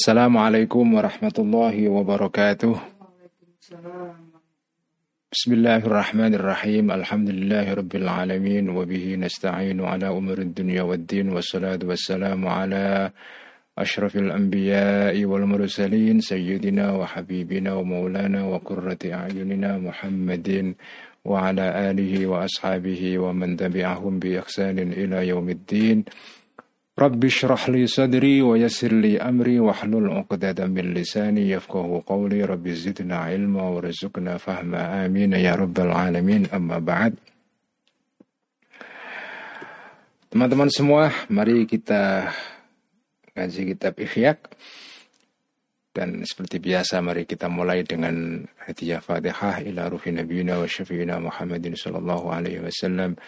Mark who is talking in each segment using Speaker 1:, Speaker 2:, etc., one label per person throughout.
Speaker 1: Assalamualaikum warahmatullahi wabarakatuh. Bismillahirrahmanirrahim. Alhamdulillahi rabbil alamin wa bihi nasta'inu ala umurid dunya waddin wassalatu wassalamu ala ashrafil anbiya'i wal mursalin sayyidina wa habibina wa maulana wa qurrati a'yunina Muhammadin wa ala alihi wa ashabihi wa man tabi'ahum bi ihsanin ila yaumiddin. Rabbi syrah li sadri wa yassir li amri wa hlul uqdatan min lisani yafqahu qawli Rabbi zidna ilma wa rizukna fahma amin ya rabbal alamin amma ba'd Teman-teman semua, mari kita ngaji kitab Ihyak. Dan seperti biasa mari kita mulai dengan hadiah Fatihah ila ruhi nabiyina wa syafi'ina Muhammadin sallallahu alaihi wasallam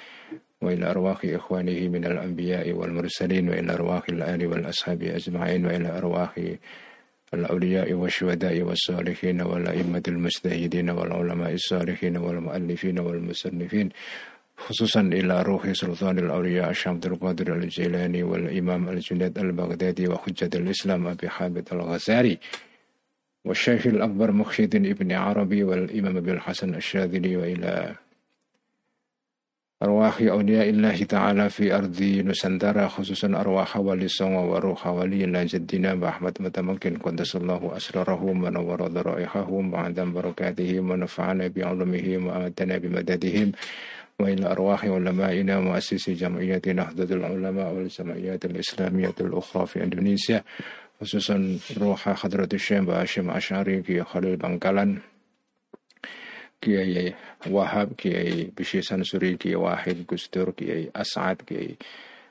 Speaker 1: وإلى أرواح إخوانه من الأنبياء والمرسلين وإلى أرواح الآل والأصحاب أجمعين وإلى أرواح الأولياء والشهداء والصالحين والأئمة المجتهدين والعلماء الصالحين والمؤلفين والمصنفين خصوصا إلى روح سلطان الأولياء الشيخ عبد القادر الجيلاني والإمام الجنيد البغدادي وحجة الإسلام أبي حامد الغزالي والشيخ الأكبر مخشد ابن عربي والإمام أبي الحسن الشاذلي وإلى أرواح أولياء الله تعالى في أرض نسندرة خصوصا أرواح ولي سونغ وروح ولينا جدنا بأحمد متمكن قدس الله أسرارهم ونور ذرائحهم وعدم بركاتهم ونفعنا بعلومهم وآتنا بمددهم وإلى أرواح علمائنا مؤسسي جمعية نهضة العلماء والجمعيات الإسلامية الأخرى في إندونيسيا خصوصا روح حضرة الشيخ باشم أشعري في خليل بنكالان kiyai wahab kiyai bishir sansuri kiyai wahid gustur kiyai as'ad kiyai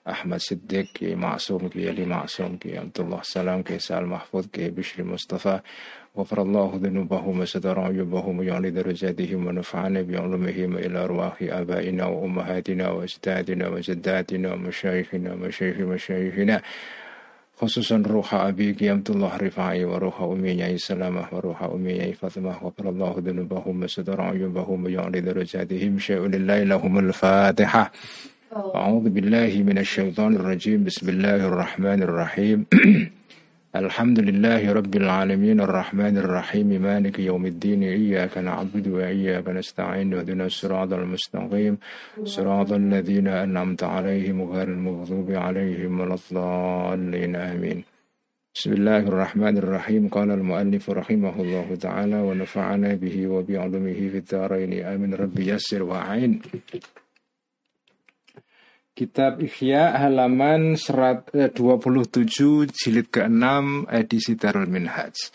Speaker 1: أحمد صديق كي معصوم كي علي معصوم كي عبد الله سلام كي سال محفوظ كي بشري مصطفى غفر الله ذنوبهم وستر عيوبهم ويعلي درجاتهم ونفعنا بعلومهم إلى أرواح آبائنا وأمهاتنا وأجدادنا وجداتنا ومشايخنا ومشايخ مشايخنا khususan ruha abi qiyamtullah rifai wa ruha ummi nyai salamah wa ruha ummi nyai fatimah wa qarallahu dunubahum wa sadara ayubahum wa ya'li darajatihim syai'un lillahi lahumul fatihah أعوذ بالله من الشيطان الرجيم بسم الله الرحمن الرحيم الحمد لله رب العالمين الرحمن الرحيم مالك يوم الدين إياك نعبد وإياك نستعين واهدنا الصراط المستقيم صراط الذين أنعمت عليهم غير المغضوب عليهم ولا الضالين آمين. بسم الله الرحمن الرحيم قال المؤلف رحمه الله تعالى ونفعنا به وبعلمه في الدارين آمين. ربي يسر وعين Kitab Ihya halaman 27 eh, jilid ke-6 edisi Darul Minhaj.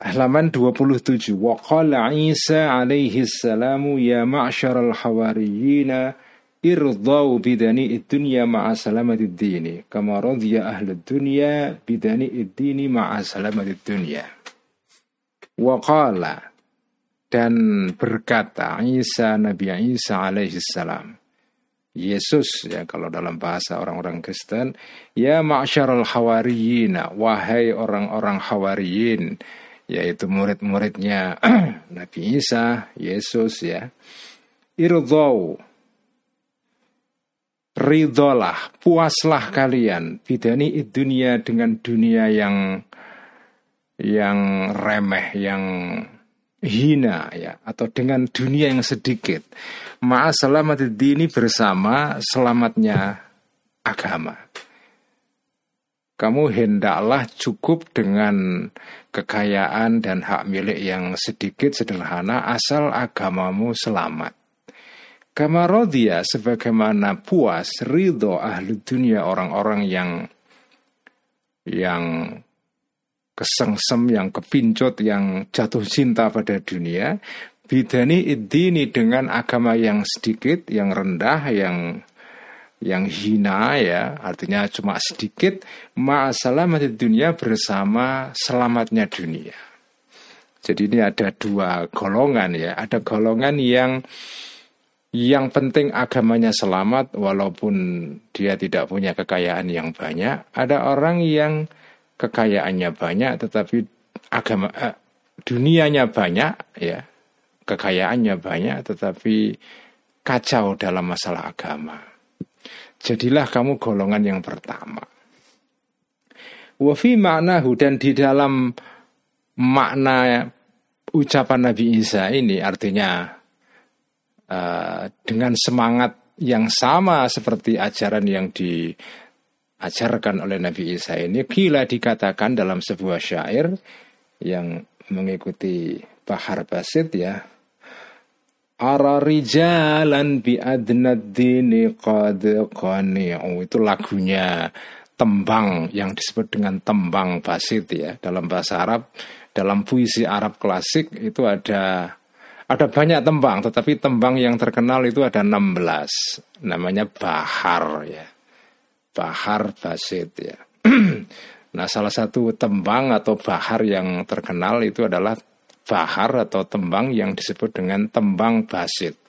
Speaker 1: Halaman 27. Wa qala Isa alaihi salamu ya ma'syaral hawariyina irdau bidani dunya ma'a salamati dini kama radhiya ahli dunya bidani dini ma'a salamati dunya. Wa qala dan berkata Isa Nabi Isa alaihi salam Yesus ya kalau dalam bahasa orang-orang Kristen ya ma'syarul hawariyina wahai orang-orang hawariyin yaitu murid-muridnya. Nabi Isa Yesus ya. Irdau ridolah puaslah kalian. Bidani dunia dengan dunia yang yang remeh yang hina ya atau dengan dunia yang sedikit. Ma'a selamat ini bersama selamatnya agama. Kamu hendaklah cukup dengan kekayaan dan hak milik yang sedikit sederhana asal agamamu selamat. Kama rodya sebagaimana puas ridho ahli dunia orang-orang yang yang kesengsem, yang kepincut, yang jatuh cinta pada dunia. Bidani ini dengan agama yang sedikit, yang rendah, yang yang hina ya, artinya cuma sedikit, ma'asalamat dunia bersama selamatnya dunia. Jadi ini ada dua golongan ya, ada golongan yang yang penting agamanya selamat walaupun dia tidak punya kekayaan yang banyak. Ada orang yang kekayaannya banyak tetapi agama eh, dunianya banyak ya kekayaannya banyak tetapi kacau dalam masalah agama. Jadilah kamu golongan yang pertama. Wafi maknahu dan di dalam makna ucapan Nabi Isa ini artinya uh, dengan semangat yang sama seperti ajaran yang diajarkan oleh Nabi Isa ini gila dikatakan dalam sebuah syair yang mengikuti Bahar Basit ya Ara rijalan bi adnad dini qad qani'u. Itu lagunya tembang yang disebut dengan tembang basit ya. Dalam bahasa Arab dalam puisi Arab klasik itu ada ada banyak tembang tetapi tembang yang terkenal itu ada 16 namanya bahar ya bahar basit ya nah salah satu tembang atau bahar yang terkenal itu adalah bahar atau tembang yang disebut dengan tembang basit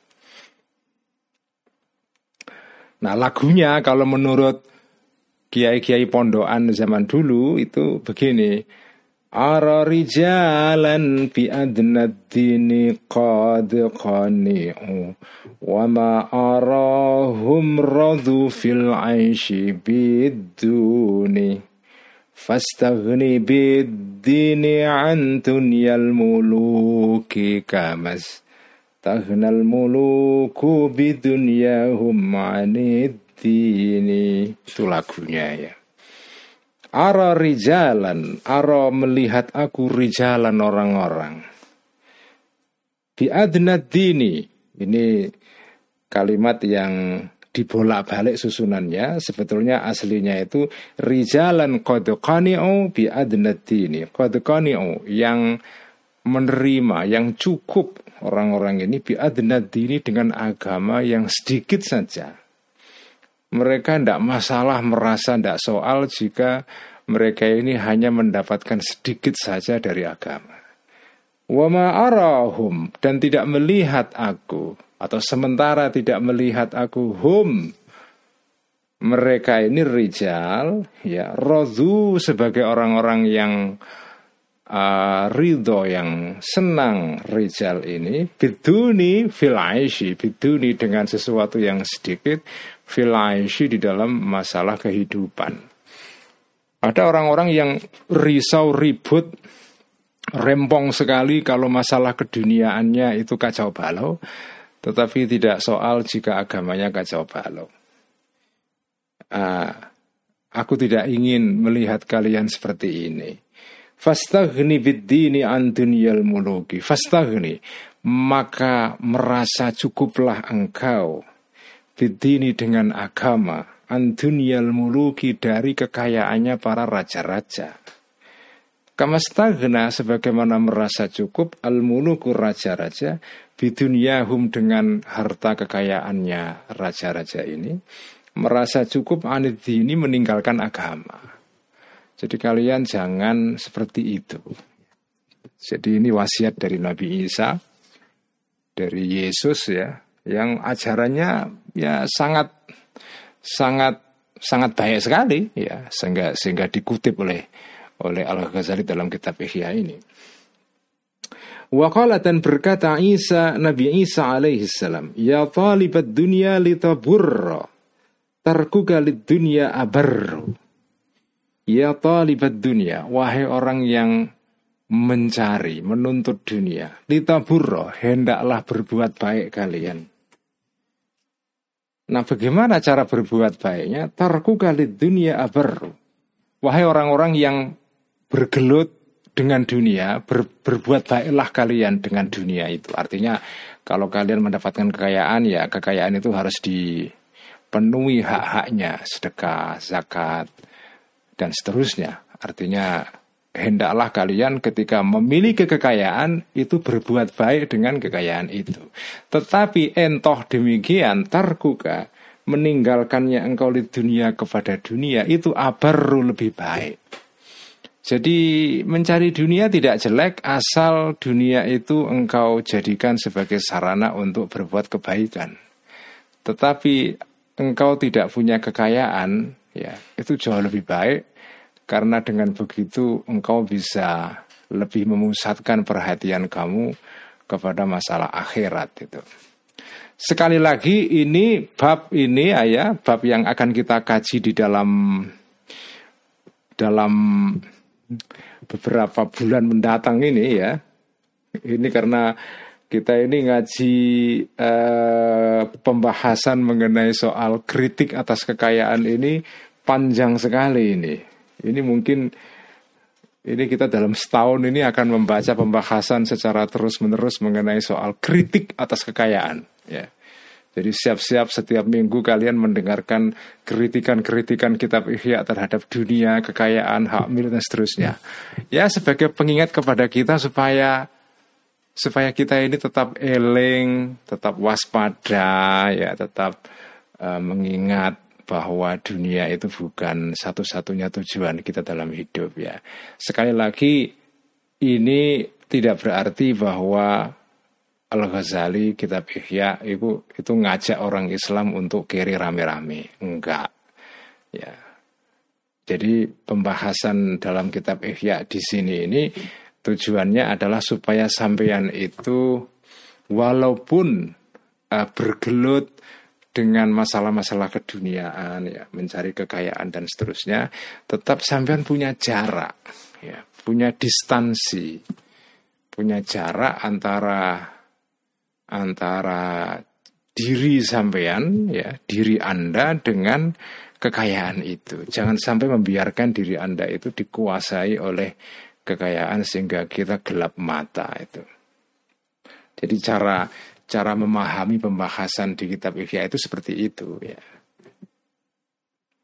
Speaker 1: Nah lagunya kalau menurut kiai-kiai pondokan zaman dulu itu begini. Ara rijalan bi adnad dini qad qani'u wa ma arahum radu fil aishi biduni fastaghni bid-dini an dunyal muluki kamas tahnal muluku bidunyahum anid ini itu lagunya ya. Ara rijalan, ara melihat aku rijalan orang-orang. Di adnad dini, ini kalimat yang dibolak-balik susunannya. Sebetulnya aslinya itu rijalan qani'u bi adnad dini yang menerima yang cukup orang-orang ini bi dini dengan agama yang sedikit saja mereka tidak masalah merasa tidak soal jika mereka ini hanya mendapatkan sedikit saja dari agama. Wama arahum dan tidak melihat aku atau sementara tidak melihat aku hum mereka ini rijal ya rozu sebagai orang-orang yang uh, ridho yang senang rijal ini biduni fil aishi biduni dengan sesuatu yang sedikit fil di dalam masalah kehidupan. Ada orang-orang yang risau ribut, rempong sekali kalau masalah keduniaannya itu kacau balau, tetapi tidak soal jika agamanya kacau balau. Ah, aku tidak ingin melihat kalian seperti ini. Fastaghni biddini an dunyal muluki. Fastaghni. Maka merasa cukuplah engkau bidini dengan agama antunyal muluki dari kekayaannya para raja-raja. Kamastagna sebagaimana merasa cukup al muluku raja-raja bidunyahum dengan harta kekayaannya raja-raja ini merasa cukup anid ini meninggalkan agama. Jadi kalian jangan seperti itu. Jadi ini wasiat dari Nabi Isa, dari Yesus ya, yang ajarannya ya sangat sangat sangat baik sekali ya sehingga sehingga dikutip oleh oleh Al Ghazali dalam kitab Ihya ini. Waqala dan berkata Isa Nabi Isa alaihi salam, "Ya talibat dunya litaburra, tarkuka lid dunya abarru." Ya talibat dunya, wahai orang yang mencari, menuntut dunia, litaburra, hendaklah berbuat baik kalian. Nah bagaimana cara berbuat baiknya? Tarku kali dunia abaru. Wahai orang-orang yang bergelut dengan dunia, ber, berbuat baiklah kalian dengan dunia itu. Artinya kalau kalian mendapatkan kekayaan ya kekayaan itu harus dipenuhi hak-haknya, sedekah, zakat, dan seterusnya. Artinya hendaklah kalian ketika memiliki kekayaan itu berbuat baik dengan kekayaan itu. Tetapi entoh demikian tarkuka meninggalkannya engkau di dunia kepada dunia itu abaru lebih baik. Jadi mencari dunia tidak jelek asal dunia itu engkau jadikan sebagai sarana untuk berbuat kebaikan. Tetapi engkau tidak punya kekayaan, ya itu jauh lebih baik karena dengan begitu engkau bisa lebih memusatkan perhatian kamu kepada masalah akhirat itu. Sekali lagi ini bab ini ayah bab yang akan kita kaji di dalam dalam beberapa bulan mendatang ini ya. Ini karena kita ini ngaji eh, pembahasan mengenai soal kritik atas kekayaan ini panjang sekali ini. Ini mungkin ini kita dalam setahun ini akan membaca pembahasan secara terus-menerus mengenai soal kritik atas kekayaan. Ya. Jadi siap-siap setiap minggu kalian mendengarkan kritikan-kritikan kitab Ihya terhadap dunia, kekayaan, hak milik dan seterusnya. Ya sebagai pengingat kepada kita supaya supaya kita ini tetap eling, tetap waspada, ya tetap uh, mengingat bahwa dunia itu bukan satu-satunya tujuan kita dalam hidup ya. Sekali lagi ini tidak berarti bahwa Al-Ghazali kitab Ihya itu itu ngajak orang Islam untuk kiri rame-rame. Enggak. Ya. Jadi pembahasan dalam kitab Ihya di sini ini tujuannya adalah supaya sampeyan itu walaupun uh, bergelut dengan masalah-masalah keduniaan ya, mencari kekayaan dan seterusnya, tetap sampean punya jarak ya, punya distansi. Punya jarak antara antara diri sampean ya, diri Anda dengan kekayaan itu. Jangan sampai membiarkan diri Anda itu dikuasai oleh kekayaan sehingga kita gelap mata itu. Jadi cara cara memahami pembahasan di kitab Ihya itu seperti itu ya.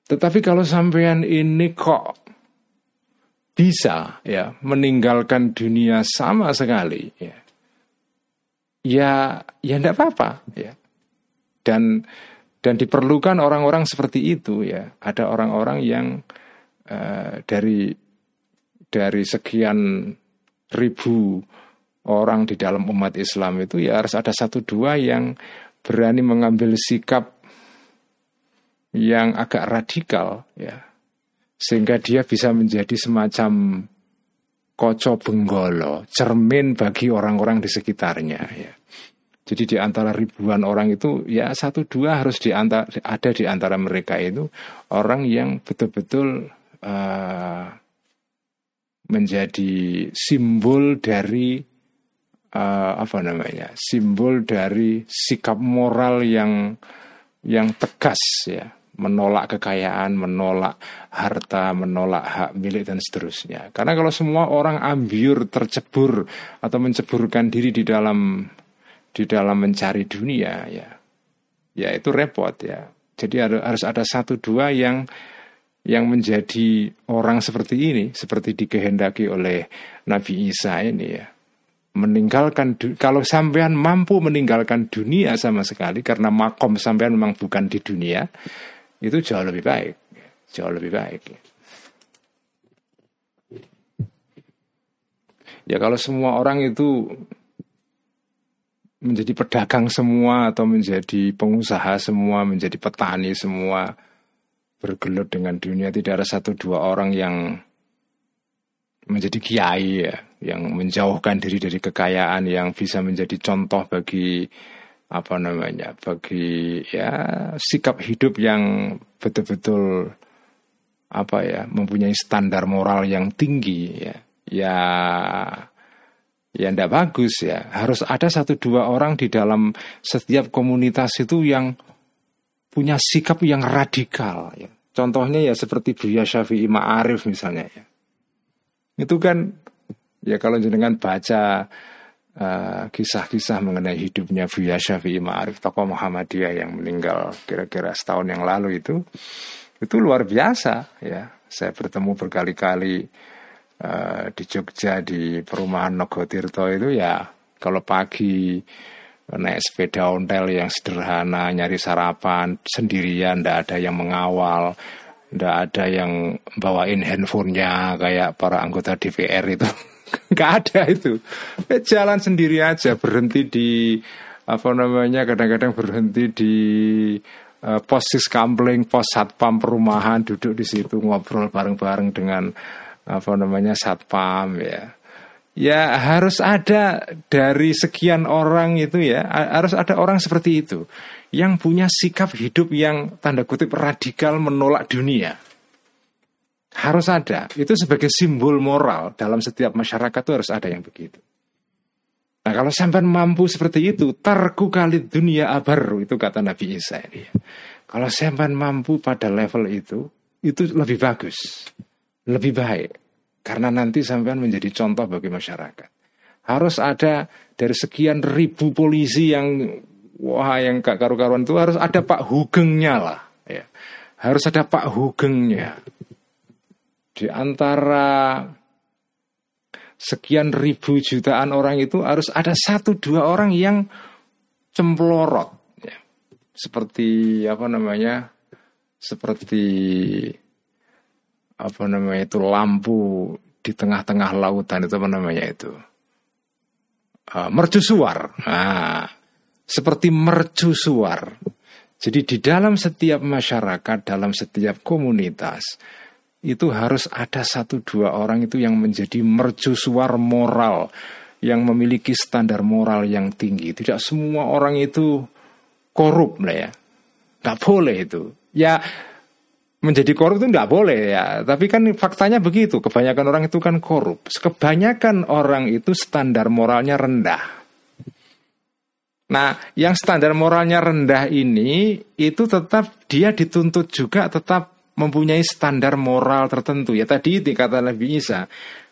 Speaker 1: Tetapi kalau sampean ini kok bisa ya meninggalkan dunia sama sekali ya ya ya tidak apa-apa ya dan dan diperlukan orang-orang seperti itu ya ada orang-orang yang uh, dari dari sekian ribu orang di dalam umat Islam itu ya harus ada satu dua yang berani mengambil sikap yang agak radikal ya sehingga dia bisa menjadi semacam koco benggolo, cermin bagi orang-orang di sekitarnya ya. Jadi di antara ribuan orang itu ya satu dua harus di antara, ada di antara mereka itu orang yang betul-betul uh, menjadi simbol dari uh, apa namanya simbol dari sikap moral yang yang tegas ya menolak kekayaan, menolak harta, menolak hak milik dan seterusnya. Karena kalau semua orang ambiur, tercebur atau menceburkan diri di dalam di dalam mencari dunia ya, ya itu repot ya. Jadi harus ada satu dua yang yang menjadi orang seperti ini, seperti dikehendaki oleh Nabi Isa ini ya meninggalkan kalau sampean mampu meninggalkan dunia sama sekali karena makom sampean memang bukan di dunia itu jauh lebih baik, jauh lebih baik. Ya kalau semua orang itu menjadi pedagang semua atau menjadi pengusaha semua, menjadi petani semua, bergelut dengan dunia tidak ada satu dua orang yang menjadi kiai ya, yang menjauhkan diri dari kekayaan yang bisa menjadi contoh bagi apa namanya bagi ya sikap hidup yang betul-betul apa ya mempunyai standar moral yang tinggi ya. Ya ya tidak bagus ya. Harus ada satu dua orang di dalam setiap komunitas itu yang punya sikap yang radikal ya. Contohnya ya seperti Buya Syafi'i Ma'arif misalnya ya. Itu kan ya kalau jenengan baca eh, kisah-kisah mengenai hidupnya Buya Syafi'i Ma'arif tokoh Muhammadiyah yang meninggal kira-kira setahun yang lalu itu itu luar biasa ya. Saya bertemu berkali-kali uh, di Jogja di perumahan Nogotirto itu ya kalau pagi naik sepeda ontel yang sederhana nyari sarapan sendirian ndak ada yang mengawal ndak ada yang bawain handphonenya kayak para anggota DPR itu. Nggak ada itu. Jalan sendiri aja berhenti di apa namanya kadang-kadang berhenti di uh, pos siskampling pos satpam perumahan duduk di situ ngobrol bareng-bareng dengan apa namanya satpam ya ya harus ada dari sekian orang itu ya harus ada orang seperti itu yang punya sikap hidup yang tanda kutip radikal menolak dunia Harus ada. Itu sebagai simbol moral dalam setiap masyarakat itu harus ada yang begitu. Nah kalau sampai mampu seperti itu, tarku kali dunia abar itu kata Nabi Isa ini. Kalau sampai mampu pada level itu, itu lebih bagus, lebih baik. Karena nanti sampai menjadi contoh bagi masyarakat. Harus ada dari sekian ribu polisi yang wah yang gak karu-karuan itu harus ada Pak Hugengnya lah. Ya. Harus ada Pak Hugengnya di antara sekian ribu jutaan orang itu harus ada satu dua orang yang cemplorot ya. seperti apa namanya seperti apa namanya itu lampu di tengah-tengah lautan itu apa namanya itu uh, mercusuar nah, seperti mercusuar jadi di dalam setiap masyarakat dalam setiap komunitas itu harus ada satu dua orang itu yang menjadi mercusuar moral yang memiliki standar moral yang tinggi. Tidak semua orang itu korup lah ya. Nggak boleh itu. Ya menjadi korup itu nggak boleh ya. Tapi kan faktanya begitu. Kebanyakan orang itu kan korup. Kebanyakan orang itu standar moralnya rendah. Nah, yang standar moralnya rendah ini itu tetap dia dituntut juga tetap mempunyai standar moral tertentu. Ya tadi dikata Nabi Isa,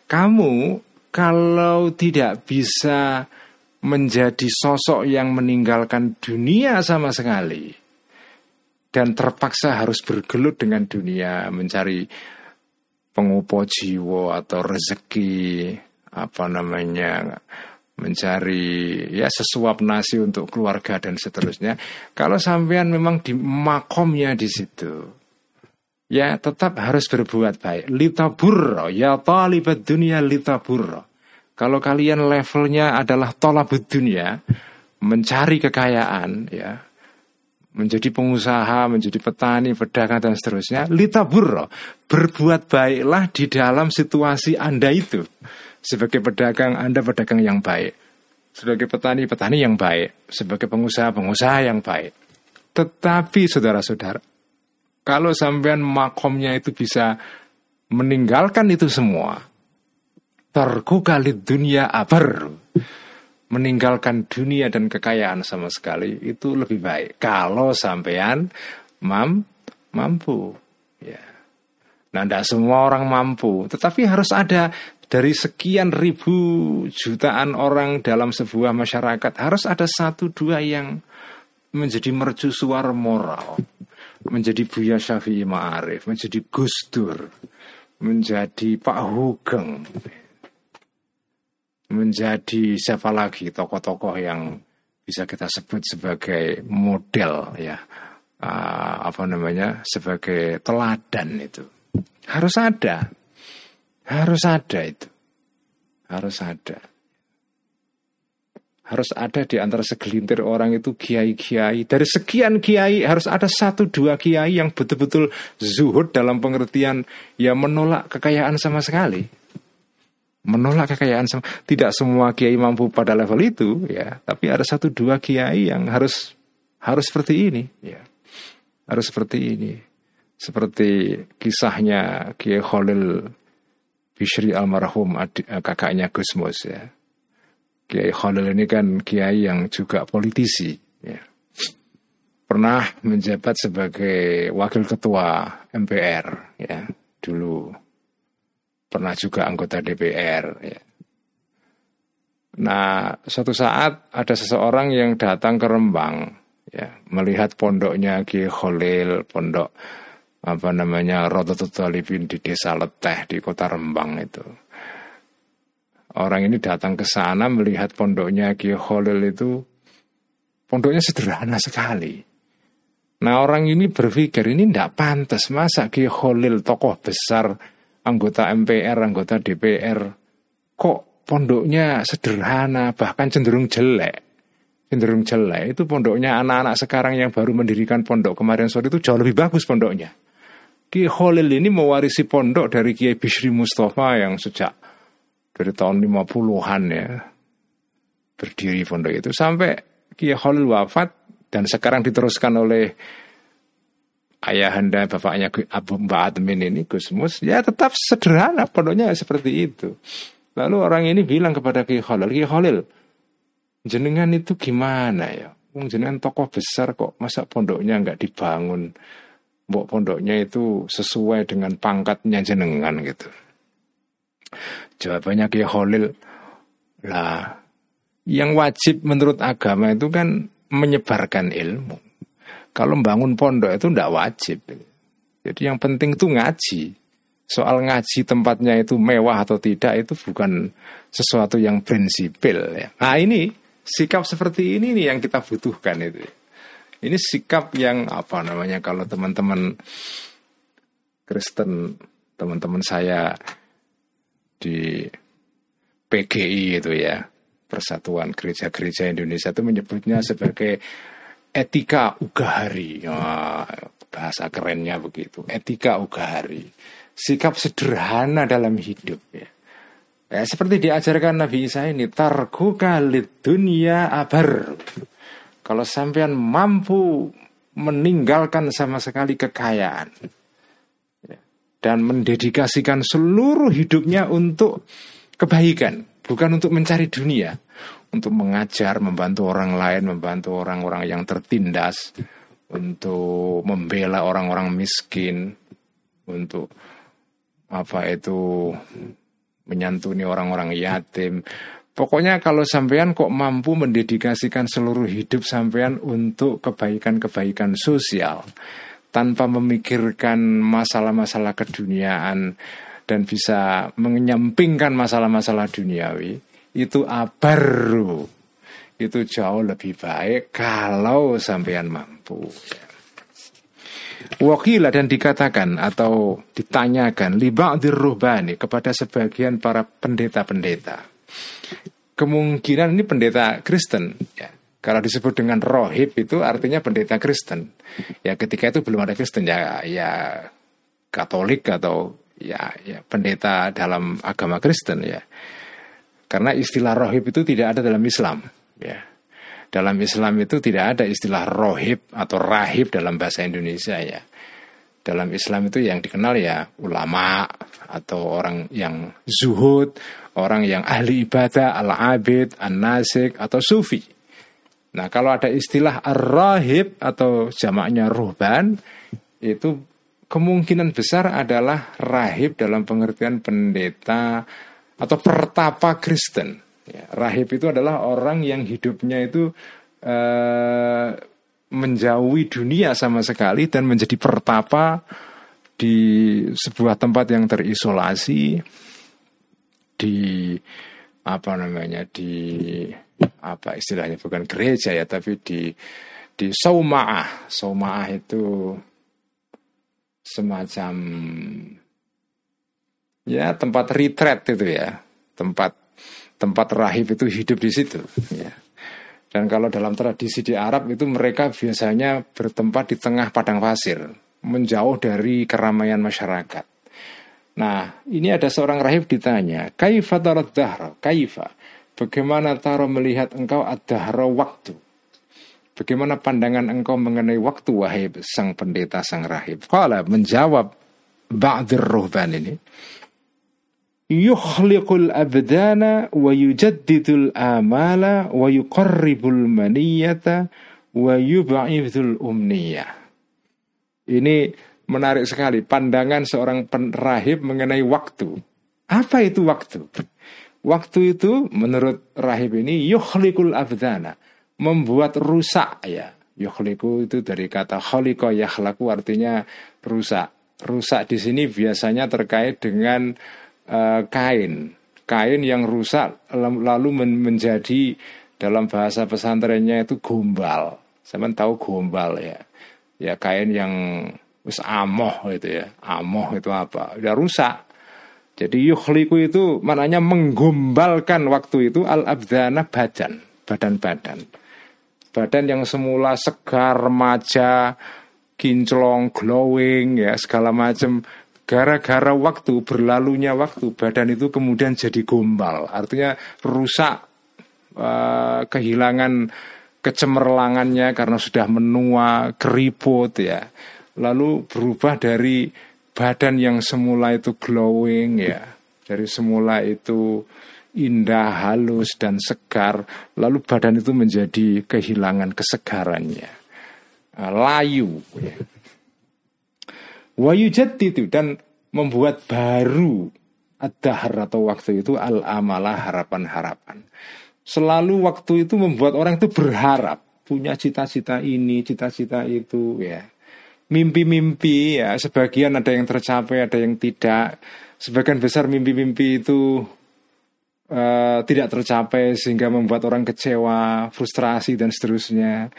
Speaker 1: kamu kalau tidak bisa menjadi sosok yang meninggalkan dunia sama sekali dan terpaksa harus bergelut dengan dunia mencari pengupo jiwa atau rezeki apa namanya mencari ya sesuap nasi untuk keluarga dan seterusnya kalau sampean memang di makomnya di situ ya tetap harus berbuat baik. Litabur, ya talibat dunia litabur. Kalau kalian levelnya adalah tolabut dunia, mencari kekayaan, ya, menjadi pengusaha, menjadi petani, pedagang dan seterusnya, litabur, berbuat baiklah di dalam situasi Anda itu. Sebagai pedagang, Anda pedagang yang baik. Sebagai petani, petani yang baik. Sebagai pengusaha, pengusaha yang baik. Tetapi saudara-saudara, kalau sampean makomnya itu bisa meninggalkan itu semua, terku kali dunia abar, meninggalkan dunia dan kekayaan sama sekali itu lebih baik. Kalau sampean mam mampu, ya. Nah, tidak semua orang mampu, tetapi harus ada dari sekian ribu jutaan orang dalam sebuah masyarakat harus ada satu dua yang menjadi mercusuar moral menjadi Buya Syafi'i Ma'arif, menjadi Gus Dur, menjadi Pak Hugeng, menjadi siapa lagi tokoh-tokoh yang bisa kita sebut sebagai model ya. Uh, apa namanya? Sebagai teladan itu. Harus ada. Harus ada itu. Harus ada. Harus ada di antara segelintir orang itu kiai-kiai. Dari sekian kiai harus ada satu dua kiai yang betul-betul zuhud dalam pengertian ya menolak kekayaan sama sekali. Menolak kekayaan tidak semua kiai mampu pada level itu ya, tapi ada satu dua kiai yang harus harus seperti ini ya. Harus seperti ini. Seperti kisahnya Kiai Khalil Bishri almarhum kakaknya Gusmus ya Kiai Khalil ini kan kiai yang juga politisi. Ya. Pernah menjabat sebagai wakil ketua MPR ya dulu. Pernah juga anggota DPR. Ya. Nah, suatu saat ada seseorang yang datang ke Rembang, ya, melihat pondoknya Kiai Khalil, pondok apa namanya Talibin di desa Leteh di kota Rembang itu. Orang ini datang ke sana melihat pondoknya Ki Khalil itu pondoknya sederhana sekali. Nah orang ini berpikir ini tidak pantas masa Ki Khalil tokoh besar anggota MPR, anggota DPR kok pondoknya sederhana bahkan cenderung jelek. Cenderung jelek. Itu pondoknya anak-anak sekarang yang baru mendirikan pondok kemarin sore itu jauh lebih bagus pondoknya. Ki Khalil ini mewarisi pondok dari Kiai Bishri Mustafa yang sejak dari tahun 50-an ya berdiri pondok itu. Sampai Kiai Khalil wafat dan sekarang diteruskan oleh ayahanda bapaknya Abu Mbak Admin ini Gusmus ya tetap sederhana pondoknya seperti itu. Lalu orang ini bilang kepada Ki Khalil, Ki Khalil, jenengan itu gimana ya? Wong jenengan tokoh besar kok masa pondoknya nggak dibangun? Mbok pondoknya itu sesuai dengan pangkatnya jenengan gitu. Jawabannya Ki Khalil, lah yang wajib menurut agama itu kan menyebarkan ilmu. Kalau membangun pondok itu tidak wajib. Jadi yang penting itu ngaji. Soal ngaji tempatnya itu mewah atau tidak itu bukan sesuatu yang prinsipil ya. Nah ini sikap seperti ini nih yang kita butuhkan itu. Ini sikap yang apa namanya kalau teman-teman Kristen, teman-teman saya di PGI itu ya, Persatuan Gereja-Gereja Indonesia itu menyebutnya sebagai etika ugahari. Nah, bahasa kerennya begitu, etika ugahari sikap sederhana dalam hidup ya. Ya, seperti diajarkan Nabi Isa ini, tarku kalid dunia abar. Kalau sampean mampu meninggalkan sama sekali kekayaan ya, dan mendedikasikan seluruh hidupnya untuk kebaikan, bukan untuk mencari dunia, untuk mengajar, membantu orang lain, membantu orang-orang yang tertindas, untuk membela orang-orang miskin, untuk apa itu menyantuni orang-orang yatim. Pokoknya kalau sampean kok mampu mendedikasikan seluruh hidup sampean untuk kebaikan-kebaikan sosial tanpa memikirkan masalah-masalah keduniaan dan bisa menyampingkan masalah-masalah duniawi, itu abaru. Itu jauh lebih baik kalau sampean mampu. Wakila dan dikatakan atau ditanyakan liba'dir ruhbani kepada sebagian para pendeta-pendeta. Kemungkinan ini pendeta Kristen ya. Kalau disebut dengan rohib itu artinya pendeta Kristen. Ya ketika itu belum ada Kristen ya ya Katolik atau ya, ya pendeta dalam agama Kristen ya. Karena istilah rohib itu tidak ada dalam Islam ya dalam Islam itu tidak ada istilah rohib atau rahib dalam bahasa Indonesia ya. Dalam Islam itu yang dikenal ya ulama atau orang yang zuhud, orang yang ahli ibadah, al-abid, an-nasik atau sufi. Nah kalau ada istilah ar-rahib atau jamaknya ruhban itu kemungkinan besar adalah rahib dalam pengertian pendeta atau pertapa Kristen. Ya, rahib itu adalah orang yang hidupnya itu uh, menjauhi dunia sama sekali dan menjadi pertapa di sebuah tempat yang terisolasi di apa namanya di apa istilahnya bukan gereja ya tapi di di saumaah. Saumaah itu semacam ya tempat retreat itu ya tempat tempat rahib itu hidup di situ. Ya. Dan kalau dalam tradisi di Arab itu mereka biasanya bertempat di tengah padang pasir, menjauh dari keramaian masyarakat. Nah, ini ada seorang rahib ditanya, Kaifa tarat dahra? Kaifa? Bagaimana taro melihat engkau ad-dahra waktu? Bagaimana pandangan engkau mengenai waktu, wahai sang pendeta, sang rahib? Kala menjawab Ba'dir Ruhban ini, yukhliqul abdana wa amala wa yuqarribul maniyata wa. Ini menarik sekali pandangan seorang penrahib mengenai waktu. Apa itu waktu? Waktu itu menurut rahib ini yukhliqul abdana, membuat rusak ya. Yukhliqu itu dari kata khaliqa yakhlaku artinya rusak. Rusak di sini biasanya terkait dengan uh, kain, kain yang rusak lalu menjadi dalam bahasa pesantrennya itu gombal. Saya tahu gombal ya, ya kain yang us amoh itu ya, amoh itu apa? Udah rusak. Jadi yukhliku itu maknanya menggombalkan waktu itu al abdana badan, badan-badan. Badan yang semula segar, remaja, kinclong, glowing ya segala macam gara-gara waktu berlalunya waktu badan itu kemudian jadi gombal. Artinya rusak uh, kehilangan kecemerlangannya karena sudah menua keriput ya. Lalu berubah dari badan yang semula itu glowing ya. Dari semula itu indah halus dan segar. Lalu badan itu menjadi kehilangan kesegarannya. Uh, layu ya. Wayujat itu dan membuat baru ad-dahar atau waktu itu al-amalah harapan-harapan. Selalu waktu itu membuat orang itu berharap punya cita-cita ini, cita-cita itu ya. Mimpi-mimpi ya, sebagian ada yang tercapai, ada yang tidak. Sebagian besar mimpi-mimpi itu uh, tidak tercapai sehingga membuat orang kecewa, frustrasi dan seterusnya.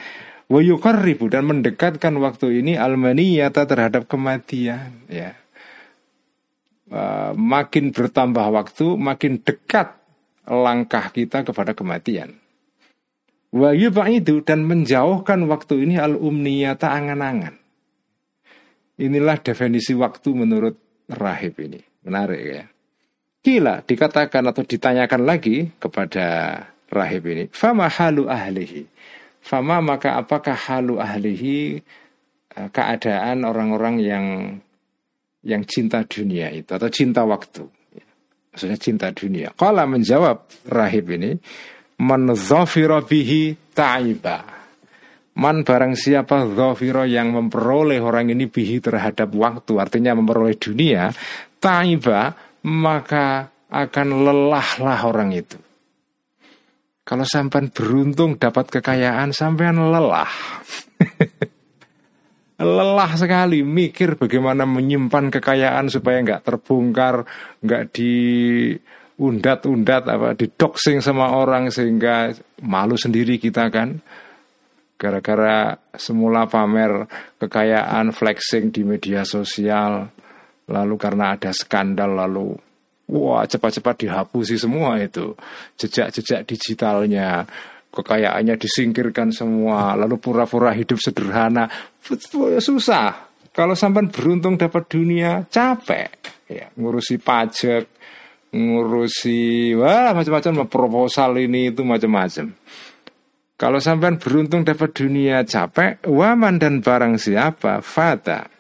Speaker 1: Wayukarribu dan mendekatkan waktu ini almaniyata terhadap kematian ya uh, makin bertambah waktu, makin dekat langkah kita kepada kematian. Itu dan menjauhkan waktu ini al umniyata angan-angan. Inilah definisi waktu menurut rahib ini. Menarik ya. Kila dikatakan atau ditanyakan lagi kepada rahib ini. Fama halu ahlihi. Fama maka apakah halu ahlihi eh, keadaan orang-orang yang yang cinta dunia itu atau cinta waktu. Maksudnya cinta dunia. Kala menjawab rahib ini, man bihi ta'iba. Man barang siapa zafira yang memperoleh orang ini bihi terhadap waktu, artinya memperoleh dunia, ta'iba, maka akan lelahlah orang itu. Kalau sampai beruntung dapat kekayaan, sampean lelah. lelah sekali mikir bagaimana menyimpan kekayaan supaya nggak terbongkar, nggak diundat-undat apa didoxing sama orang sehingga malu sendiri kita kan. Gara-gara semula pamer kekayaan flexing di media sosial, lalu karena ada skandal lalu wah cepat-cepat dihapusi semua itu jejak-jejak digitalnya kekayaannya disingkirkan semua, lalu pura-pura hidup sederhana, susah. Kalau sampai beruntung dapat dunia, capek. Ya, ngurusi pajak, ngurusi wah macam-macam proposal ini itu macam-macam. Kalau sampai beruntung dapat dunia capek, waman dan barang siapa fata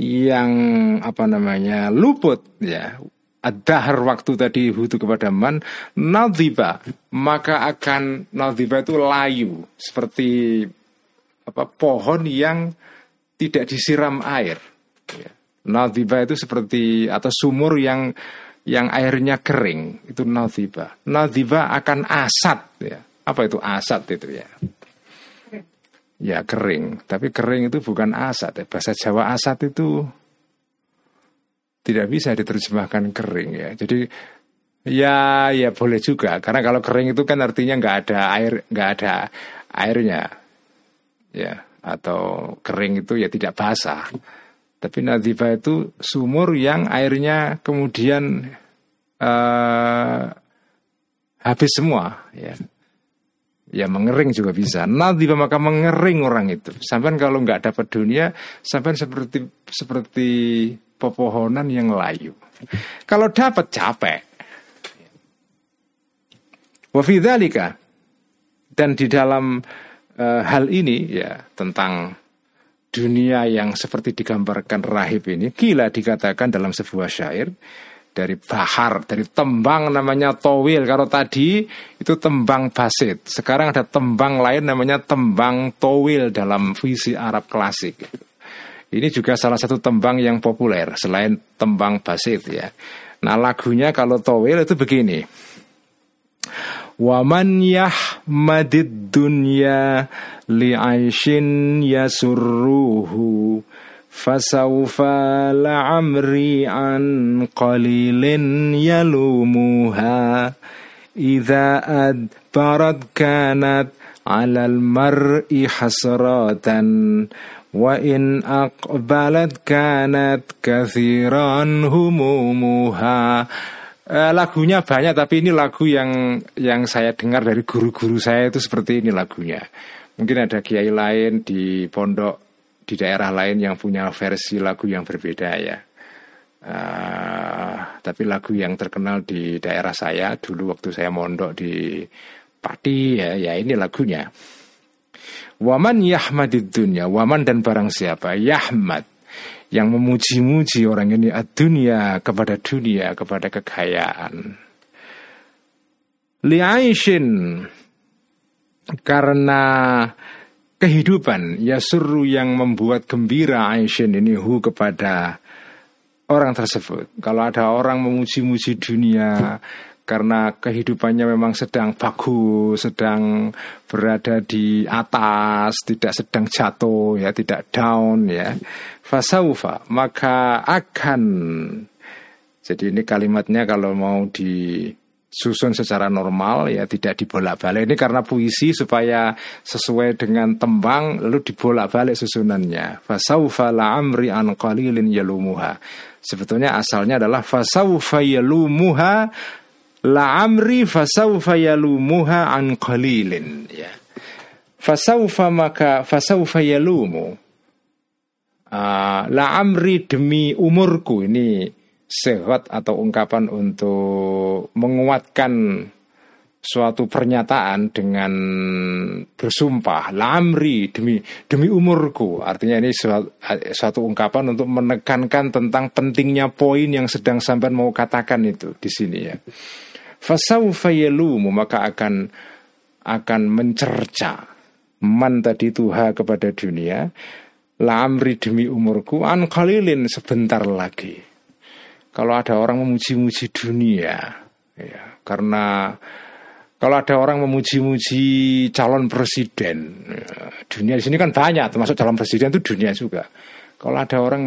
Speaker 1: yang apa namanya luput ya. Adahar waktu tadi butuh kepada man nadhiba. Maka akan nadhiba itu layu. Seperti apa pohon yang tidak disiram air. Ya. itu seperti atau sumur yang yang airnya kering. Itu nadhiba. Nadhiba akan asat ya. Apa itu asat itu ya ya kering tapi kering itu bukan asat ya. bahasa Jawa asat itu tidak bisa diterjemahkan kering ya. Jadi ya ya boleh juga karena kalau kering itu kan artinya nggak ada air nggak ada airnya ya atau kering itu ya tidak basah. Tapi nadifa itu sumur yang airnya kemudian uh, habis semua ya. Ya mengering juga bisa. Nadifa maka mengering orang itu. Sampai kalau nggak dapat dunia, sampai seperti seperti pepohonan yang layu. Kalau dapat capek. Wafidhalika dan di dalam e, hal ini ya tentang dunia yang seperti digambarkan rahib ini gila dikatakan dalam sebuah syair dari bahar dari tembang namanya towil kalau tadi itu tembang basit sekarang ada tembang lain namanya tembang towil dalam visi Arab klasik ini juga salah satu tembang yang populer selain tembang basit ya. Nah lagunya kalau Towil itu begini. Waman yahmadid dunya li'aishin yasurruhu an qalilin yalumuha. Idza adbarat kanat 'alal mar'i hasratan. Wa in aqbalat kanat kathiran humumuha. Eh, lagunya banyak tapi ini lagu yang yang saya dengar dari guru-guru saya itu seperti ini lagunya. Mungkin ada kiai lain di pondok di daerah lain yang punya versi lagu yang berbeda ya. Uh, tapi lagu yang terkenal di daerah saya dulu waktu saya mondok di Pati ya, ya ini lagunya. Waman yahmadid dunia, waman dan barang siapa yahmad yang memuji-muji orang ini dunia kepada dunia, kepada kekayaan. Li'aishin karena kehidupan ya suruh yang membuat gembira Aishin ini hu kepada orang tersebut. Kalau ada orang memuji-muji dunia, karena kehidupannya memang sedang bagus, sedang berada di atas, tidak sedang jatuh ya, tidak down ya. Fasaufa maka akan jadi ini kalimatnya kalau mau disusun secara normal ya tidak dibolak-balik. Ini karena puisi supaya sesuai dengan tembang lalu dibolak-balik susunannya. Fasaufa la amri an qalilin yalumuha. Sebetulnya asalnya adalah fasaufa yalumuha la amri fasaufa yalumuha an qalilin ya. Fasaufa maka fasaufa yalumu. Uh, la amri demi umurku. Ini sehat atau ungkapan untuk menguatkan suatu pernyataan dengan bersumpah lamri demi demi umurku. Artinya ini suatu, suatu ungkapan untuk menekankan tentang pentingnya poin yang sedang sampai mau katakan itu di sini ya. Fasaufa yalumu maka akan akan mencerca man tadi tuha kepada dunia lamri demi umurku an kalilin sebentar lagi kalau ada orang memuji-muji dunia ya karena kalau ada orang memuji-muji calon presiden ya, dunia di sini kan banyak termasuk calon presiden itu dunia juga kalau ada orang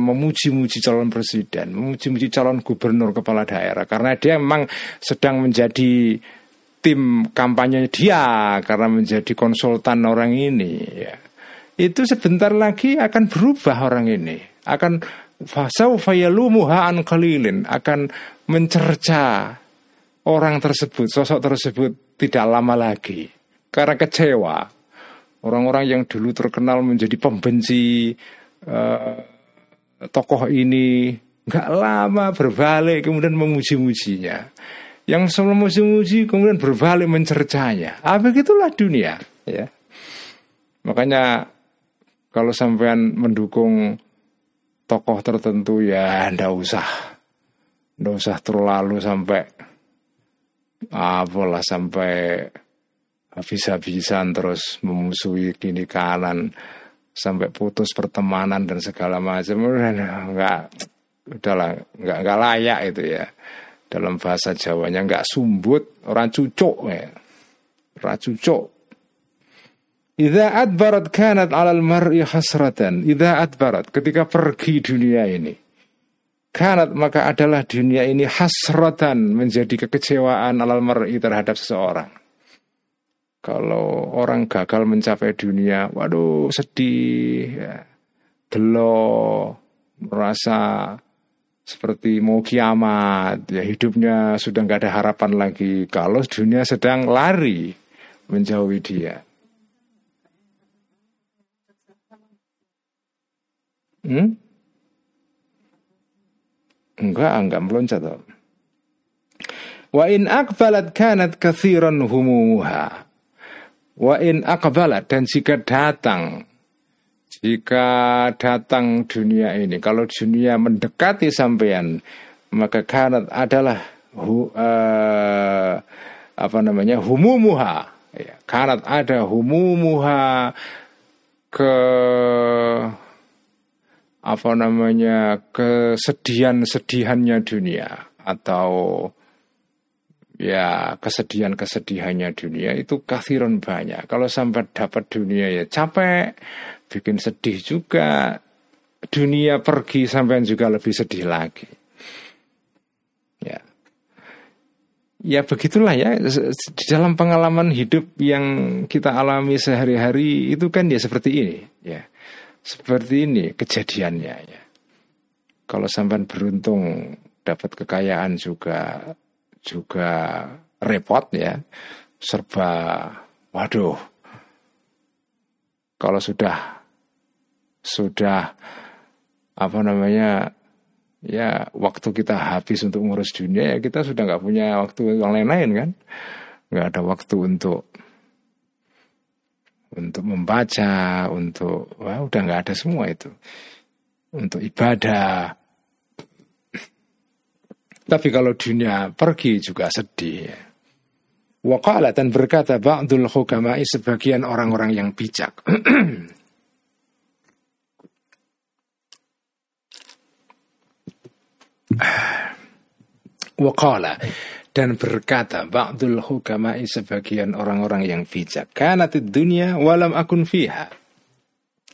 Speaker 1: memuji-muji calon presiden, memuji-muji calon gubernur kepala daerah, karena dia memang sedang menjadi tim kampanye dia, karena menjadi konsultan orang ini, ya. itu sebentar lagi akan berubah orang ini, akan fasau fayalumuha an kalilin, akan mencerca orang tersebut, sosok tersebut tidak lama lagi, karena kecewa. Orang-orang yang dulu terkenal menjadi pembenci uh, tokoh ini nggak lama berbalik kemudian memuji-mujinya. Yang sebelum memuji-muji kemudian berbalik mencercanya. Ah begitulah dunia, ya. Makanya kalau sampean mendukung tokoh tertentu ya ndak usah. Ndak usah terlalu sampai apalah sampai habis-habisan terus memusuhi kini kanan sampai putus pertemanan dan segala macam. Nggak udahlah nggak nggak layak itu ya. Dalam bahasa Jawanya nggak sumbut orang cucuk ya. Orang cucuk Idza adbarat kanat alal mar'i hasratan. Idza adbarat ketika pergi dunia ini. Kanat maka adalah dunia ini hasratan menjadi kekecewaan alal mar'i terhadap seseorang. Kalau orang gagal mencapai dunia, waduh sedih, ya. gelo, merasa seperti mau kiamat, ya hidupnya sudah nggak ada harapan lagi. Kalau dunia sedang lari menjauhi dia. Hmm? Enggak, enggak meloncat. Wa in akbalat kanat kathiran humumuha. Wa in akbalat dan jika datang jika datang dunia ini kalau dunia mendekati sampean maka kanat adalah hu, uh, apa namanya humumuha ya, kanat ada humumuha ke apa namanya kesedihan-sedihannya dunia atau ya kesedihan-kesedihannya dunia itu kathiron banyak. Kalau sampai dapat dunia ya capek, bikin sedih juga. Dunia pergi sampai juga lebih sedih lagi. Ya. Ya begitulah ya di dalam pengalaman hidup yang kita alami sehari-hari itu kan ya seperti ini ya. Seperti ini kejadiannya ya. Kalau sampai beruntung dapat kekayaan juga juga repot ya, serba waduh. Kalau sudah sudah apa namanya ya waktu kita habis untuk ngurus dunia ya kita sudah nggak punya waktu yang lain-lain kan nggak ada waktu untuk untuk membaca, untuk wah udah nggak ada semua itu. Untuk ibadah. Tapi kalau dunia pergi juga sedih. Waqala dan berkata ba'dul hukama'i sebagian orang-orang yang bijak. Waqala dan berkata ba'dul hukama'i sebagian orang-orang yang bijak. Kanat dunia walam akun fiha.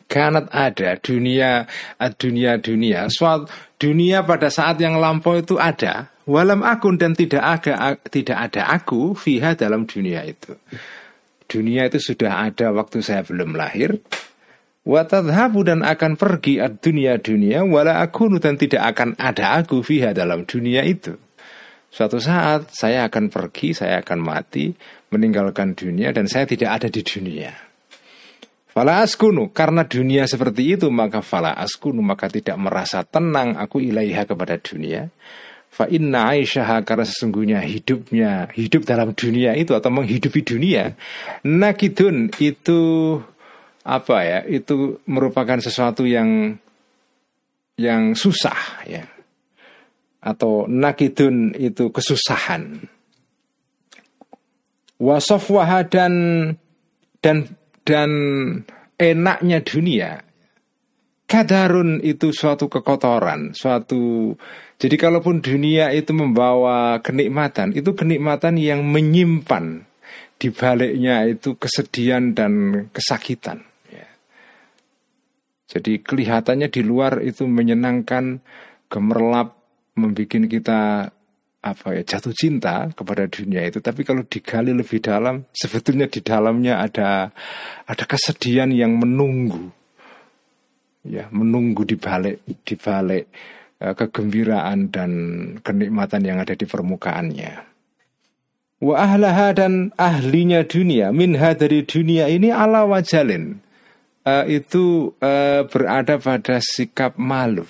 Speaker 1: Kanat ada dunia dunia dunia. Suatu dunia pada saat yang lampau itu ada. Walam akun dan tidak ada tidak ada aku fiha dalam dunia itu. Dunia itu sudah ada waktu saya belum lahir. Watadhabu dan akan pergi dunia dunia wala akunu dan tidak akan ada aku fiha dalam dunia itu. Suatu saat saya akan pergi, saya akan mati, meninggalkan dunia dan saya tidak ada di dunia. Fala askunu, karena dunia seperti itu maka fala askunu, maka tidak merasa tenang aku ilaiha kepada dunia. Fa inna Aisyah karena sesungguhnya hidupnya hidup dalam dunia itu atau menghidupi dunia nakidun itu apa ya itu merupakan sesuatu yang yang susah ya atau nakidun itu kesusahan. Wasofwaha dan dan dan enaknya dunia. Kadarun itu suatu kekotoran, suatu jadi kalaupun dunia itu membawa kenikmatan, itu kenikmatan yang menyimpan di baliknya itu kesedihan dan kesakitan. Ya. Jadi kelihatannya di luar itu menyenangkan, gemerlap, membuat kita apa ya jatuh cinta kepada dunia itu. Tapi kalau digali lebih dalam sebetulnya di dalamnya ada ada kesedihan yang menunggu. Ya menunggu di balik di balik uh, kegembiraan dan kenikmatan yang ada di permukaannya. Wa ahlaha dan ahlinya dunia minha dari dunia ini ala wajalin. Uh, itu uh, berada pada sikap malu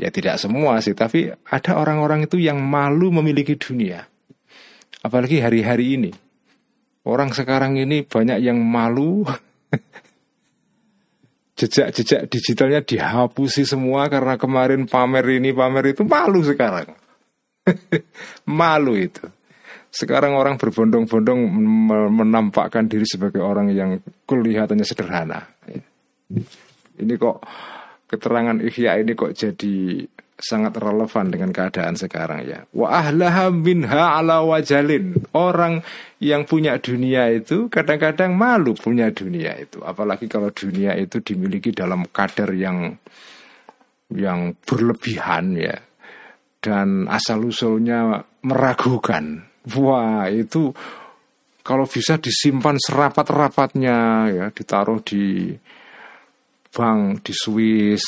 Speaker 1: Ya tidak semua sih, tapi ada orang-orang itu yang malu memiliki dunia. Apalagi hari-hari ini. Orang sekarang ini banyak yang malu jejak-jejak digitalnya dihapusi semua karena kemarin pamer ini pamer itu malu sekarang. malu itu. Sekarang orang berbondong-bondong menampakkan diri sebagai orang yang kelihatannya sederhana. Ini kok keterangan Ihya ini kok jadi sangat relevan dengan keadaan sekarang ya. Wa ahlaha minha ala wajalin. Orang yang punya dunia itu kadang-kadang malu punya dunia itu. Apalagi kalau dunia itu dimiliki dalam kadar yang yang berlebihan ya. Dan asal usulnya meragukan. Wah, itu kalau bisa disimpan serapat-rapatnya ya, ditaruh di bank di Swiss,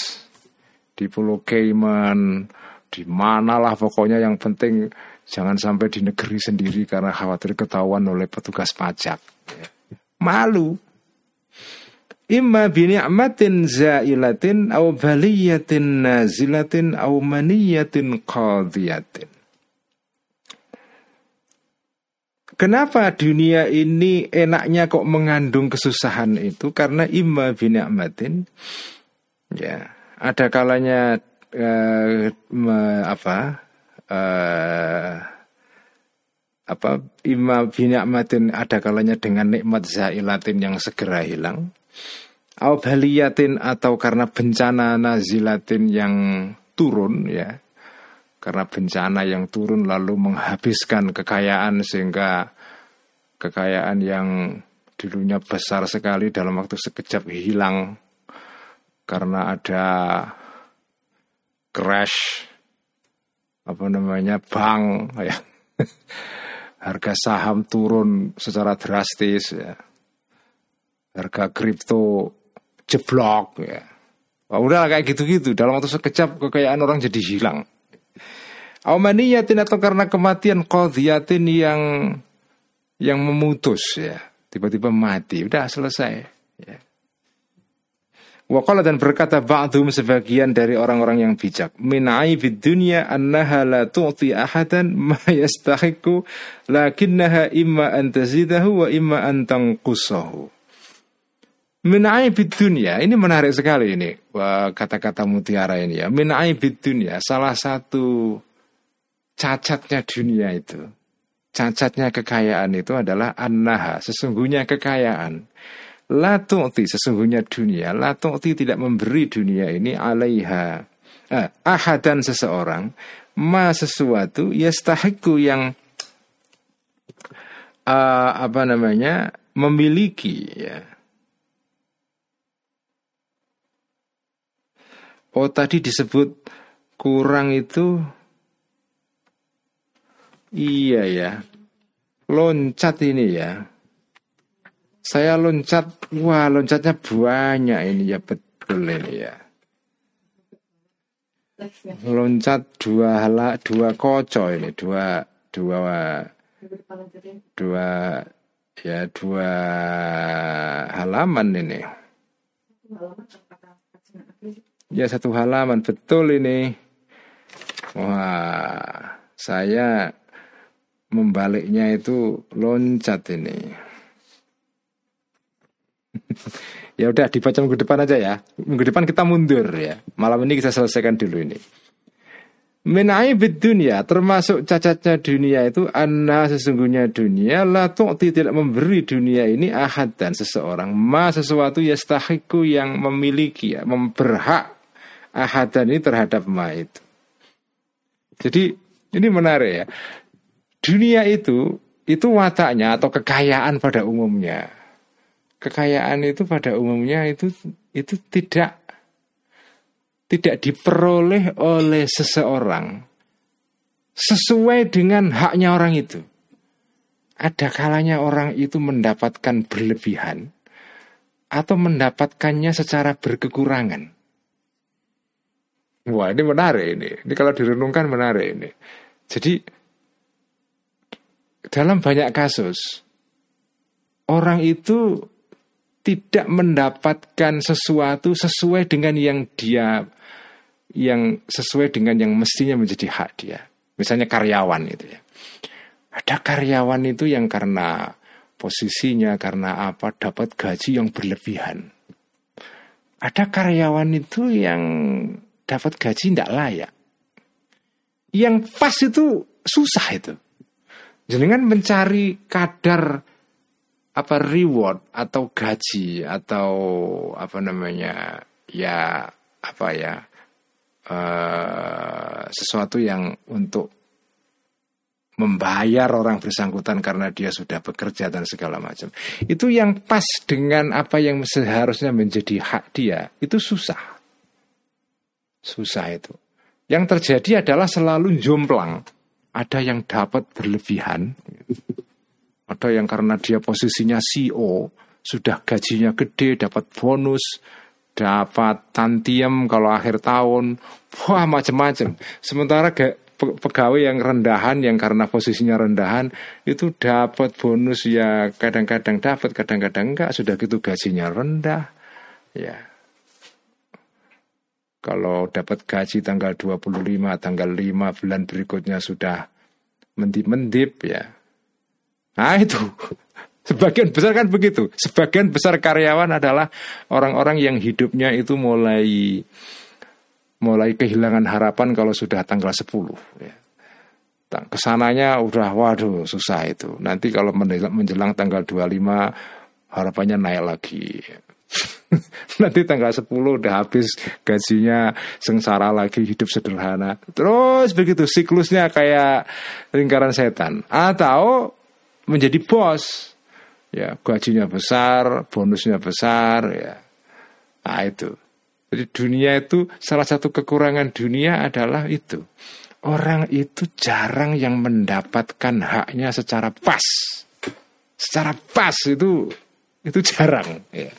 Speaker 1: di Pulau Cayman, di mana lah pokoknya yang penting jangan sampai di negeri sendiri karena khawatir ketahuan oleh petugas pajak. Malu. Imma bini'matin zailatin au baliyatin nazilatin au maniyatin qadiyatin. Kenapa dunia ini enaknya kok mengandung kesusahan itu? Karena imma bina'matin ya ada kalanya eh, me, apa eh, apa imma bina'matin ada kalanya dengan nikmat zailatin yang segera hilang. Au baliyatin atau karena bencana nazilatin yang turun ya karena bencana yang turun lalu menghabiskan kekayaan sehingga kekayaan yang dulunya besar sekali dalam waktu sekejap hilang. Karena ada crash apa namanya bank ya. Harga saham turun secara drastis ya. Harga kripto jeblok ya. Wah, udah kayak gitu-gitu. Dalam waktu sekejap kekayaan orang jadi hilang Aumaniyatin atau karena kematian qadhiyatin yang yang memutus ya. Tiba-tiba mati, udah selesai ya. Waqala dan berkata ba'dhum sebagian dari orang-orang yang bijak. Min aibid dunya annaha la tu'ti ahadan ma yastahiqu lakinnaha imma an tazidahu wa imma an tanqusahu. Min aibid dunya, ini menarik sekali ini kata-kata mutiara ini ya. Min aibid dunya, salah satu cacatnya dunia itu. Cacatnya kekayaan itu adalah annaha, sesungguhnya kekayaan. La tu'ti sesungguhnya dunia. La tu'ti tidak memberi dunia ini alaiha. Eh, Ahadan seseorang Ma sesuatu Yastahiku yang uh, Apa namanya Memiliki ya. Oh tadi disebut kurang itu Iya ya Loncat ini ya saya loncat, wah loncatnya banyak ini ya betul ini ya. Loncat dua hala, dua koco ini, dua dua dua ya dua halaman ini. Ya satu halaman betul ini. Wah, saya membaliknya itu loncat ini. ya udah dibaca minggu depan aja ya. Minggu depan kita mundur ya. Malam ini kita selesaikan dulu ini. Menaibid dunia termasuk cacatnya dunia itu anna sesungguhnya dunia la tu'ti tidak memberi dunia ini ahad dan seseorang ma sesuatu yastahiku yang memiliki ya memberhak ahadan ini terhadap ma itu. Jadi ini menarik ya. Dunia itu itu wataknya atau kekayaan pada umumnya kekayaan itu pada umumnya itu itu tidak tidak diperoleh oleh seseorang sesuai dengan haknya orang itu. Ada kalanya orang itu mendapatkan berlebihan atau mendapatkannya secara berkekurangan. Wah ini menarik ini. Ini kalau direnungkan menarik ini. Jadi dalam banyak kasus orang itu tidak mendapatkan sesuatu sesuai dengan yang dia yang sesuai dengan yang mestinya menjadi hak dia. Misalnya karyawan itu ya. Ada karyawan itu yang karena posisinya karena apa dapat gaji yang berlebihan. Ada karyawan itu yang dapat gaji tidak layak. Yang pas itu susah itu. Jangan mencari kadar apa reward atau gaji atau apa namanya ya apa ya uh, sesuatu yang untuk membayar orang bersangkutan karena dia sudah bekerja dan segala macam. Itu yang pas dengan apa yang seharusnya menjadi hak dia itu susah. Susah itu. Yang terjadi adalah selalu jomplang ada yang dapat berlebihan ada yang karena dia posisinya CEO, sudah gajinya gede, dapat bonus, dapat tantium kalau akhir tahun, wah macam-macam. Sementara pegawai yang rendahan yang karena posisinya rendahan itu dapat bonus ya kadang-kadang dapat, kadang-kadang enggak, sudah gitu gajinya rendah. Ya. Kalau dapat gaji tanggal 25, tanggal 5 bulan berikutnya sudah mendip-mendip ya Nah itu Sebagian besar kan begitu. Sebagian besar karyawan adalah orang-orang yang hidupnya itu mulai mulai kehilangan harapan kalau sudah tanggal 10 ya. Ke sananya udah waduh susah itu. Nanti kalau menjelang tanggal 25 harapannya naik lagi. Nanti tanggal 10 udah habis gajinya sengsara lagi hidup sederhana. Terus begitu siklusnya kayak lingkaran setan. Atau menjadi bos. Ya, gajinya besar, bonusnya besar ya. Nah, itu. Jadi dunia itu salah satu kekurangan dunia adalah itu. Orang itu jarang yang mendapatkan haknya secara pas. Secara pas itu itu jarang ya.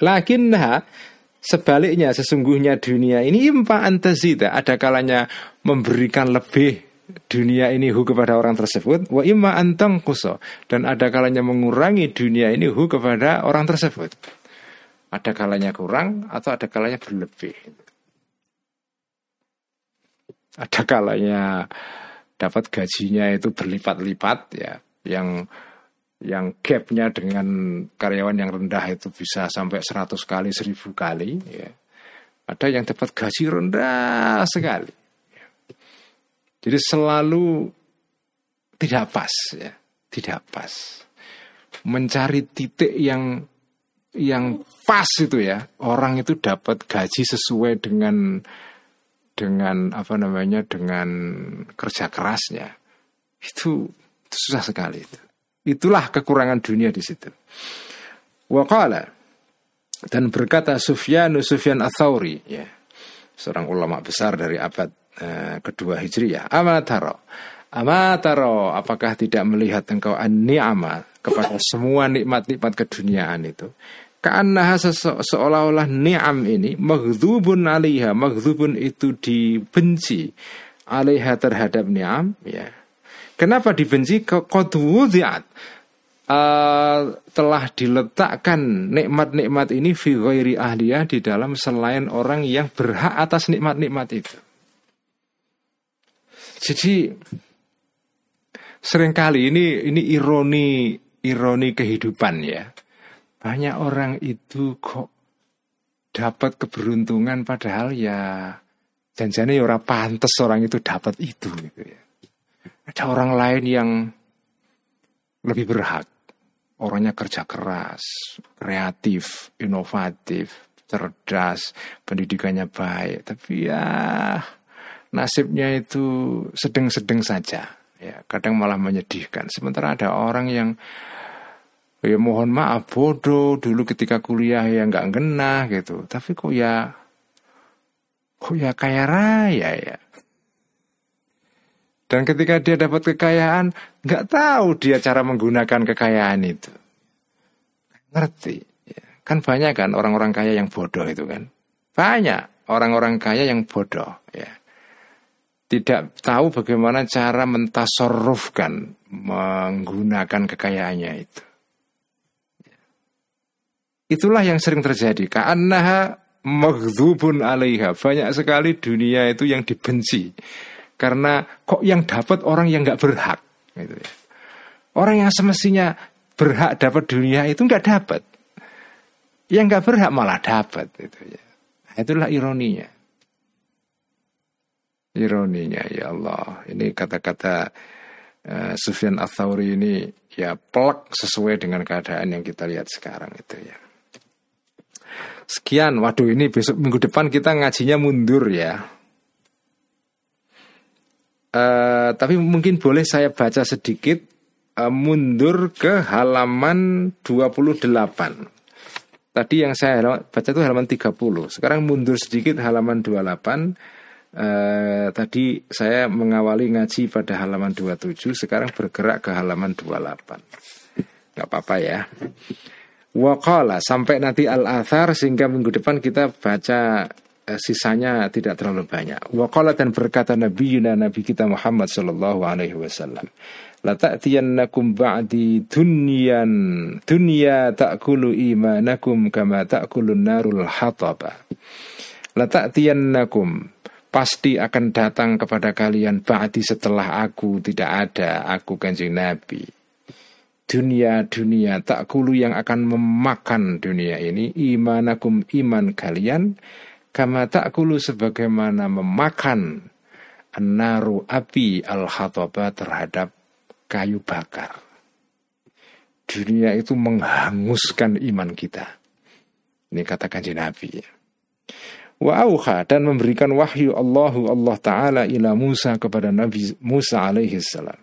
Speaker 1: Lakinna sebaliknya sesungguhnya dunia ini impa antazida ada kalanya memberikan lebih dunia ini hu kepada orang tersebut wa imma antang kuso dan ada kalanya mengurangi dunia ini hu kepada orang tersebut Ada kalanya kurang atau ada kalanya berlebih. Ada kalanya dapat gajinya itu berlipat-lipat ya, yang yang gapnya dengan karyawan yang rendah itu bisa sampai 100 kali, 1000 kali ya. Ada yang dapat gaji rendah sekali. Jadi selalu tidak pas ya, tidak pas. Mencari titik yang yang pas itu ya, orang itu dapat gaji sesuai dengan dengan apa namanya dengan kerja kerasnya. Itu, itu susah sekali itu. Itulah kekurangan dunia di situ. Waqala dan berkata Sufyan Sufyan Atsauri ya seorang ulama besar dari abad eh, kedua Hijriyah. Amataro amataro apakah tidak melihat engkau an-ni'ama kepada semua nikmat-nikmat keduniaan itu? Karena se seolah-olah ni'am ini maghdubun alaiha maghdubun itu dibenci alaiha terhadap ni'am ya kenapa dibenci qad uh, telah diletakkan nikmat-nikmat ini fi ahliyah di dalam selain orang yang berhak atas nikmat-nikmat itu. Jadi sering kali ini ini ironi ironi kehidupan ya. Banyak orang itu kok dapat keberuntungan padahal ya janjinya ya orang pantas orang itu dapat itu gitu ya. Ada orang lain yang lebih berhak orangnya kerja keras, kreatif, inovatif, cerdas, pendidikannya baik, tapi ya nasibnya itu sedang-sedang saja. Ya, kadang malah menyedihkan. Sementara ada orang yang ya mohon maaf bodoh dulu ketika kuliah ya nggak genah gitu, tapi kok ya kok ya kaya raya ya. Dan ketika dia dapat kekayaan, nggak tahu dia cara menggunakan kekayaan itu. Ngerti. Ya. Kan banyak kan orang-orang kaya yang bodoh itu kan. Banyak orang-orang kaya yang bodoh. Ya. Tidak tahu bagaimana cara mentasorufkan, menggunakan kekayaannya itu. Ya. Itulah yang sering terjadi. Karena maghdubun alaiha. Banyak sekali dunia itu yang dibenci karena kok yang dapat orang yang nggak berhak. Gitu ya. Orang yang semestinya berhak dapat dunia itu nggak dapat. Yang nggak berhak malah dapat. Gitu ya. Nah, itulah ironinya. Ironinya ya Allah. Ini kata-kata uh, Sufyan Atsauri ini ya pelak sesuai dengan keadaan yang kita lihat sekarang itu ya. Sekian, waduh ini besok minggu depan kita ngajinya mundur ya. Uh, tapi mungkin boleh saya baca sedikit uh, mundur ke halaman 28. Tadi yang saya baca itu halaman 30. Sekarang mundur sedikit halaman 28. Uh, eh, tadi saya mengawali ngaji pada halaman 27, sekarang bergerak ke halaman 28. Gak apa-apa ya. Waqala sampai nanti al-athar sehingga minggu depan kita baca Eh, sisanya tidak terlalu banyak. Waqala dan berkata Nabi Yuna Nabi kita Muhammad sallallahu alaihi wasallam. La ta'tiyannakum ba'di dunyan dunya ta'kulu imanakum kama ta'kulun narul hataba. Ta'tiyannakum pasti akan datang kepada kalian ba'di setelah aku tidak ada, aku kanjeng Nabi. Dunia dunia tak kulu yang akan memakan dunia ini imanakum iman kalian Kama ta'kulu sebagaimana memakan naru api al-hataba terhadap kayu bakar. Dunia itu menghanguskan iman kita. Ini katakan Nabi. Wa dan memberikan wahyu Allahu Allah Ta'ala ila Musa kepada Nabi Musa alaihi salam.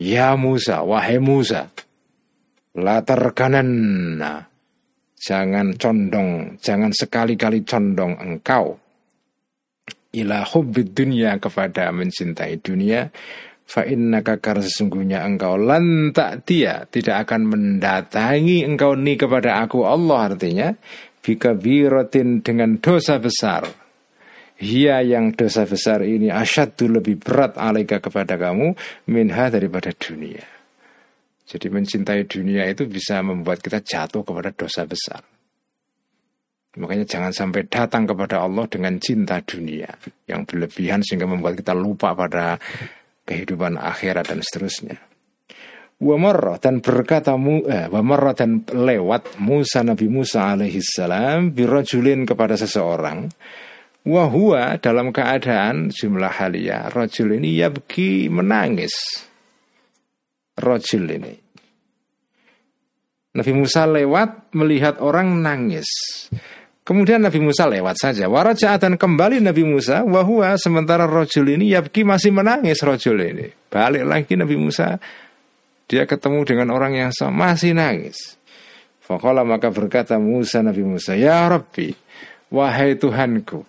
Speaker 1: Ya Musa, wahai Musa, la terkananna Jangan condong, jangan sekali-kali condong engkau ila hubbid dunia kepada mencintai dunia fa innaka sesungguhnya engkau lantak dia tidak akan mendatangi engkau ni kepada aku Allah artinya bika birotin dengan dosa besar Hia yang dosa besar ini asyadu lebih berat alaika kepada kamu minha daripada dunia. Jadi mencintai dunia itu bisa membuat kita jatuh kepada dosa besar. Makanya jangan sampai datang kepada Allah dengan cinta dunia yang berlebihan sehingga membuat kita lupa pada kehidupan akhirat dan seterusnya. Wa dan berkata eh, dan lewat Musa Nabi Musa alaihi salam birajulin kepada seseorang Wahua dalam keadaan jumlah halia rojul ini yabki menangis rojul ini Nabi Musa lewat melihat orang nangis Kemudian Nabi Musa lewat saja. Waraja dan kembali Nabi Musa. Wahua sementara rojul ini Yabki masih menangis rojul ini. Balik lagi Nabi Musa. Dia ketemu dengan orang yang sama masih nangis. Fakola maka berkata Musa Nabi Musa. Ya Rabbi. Wahai Tuhanku.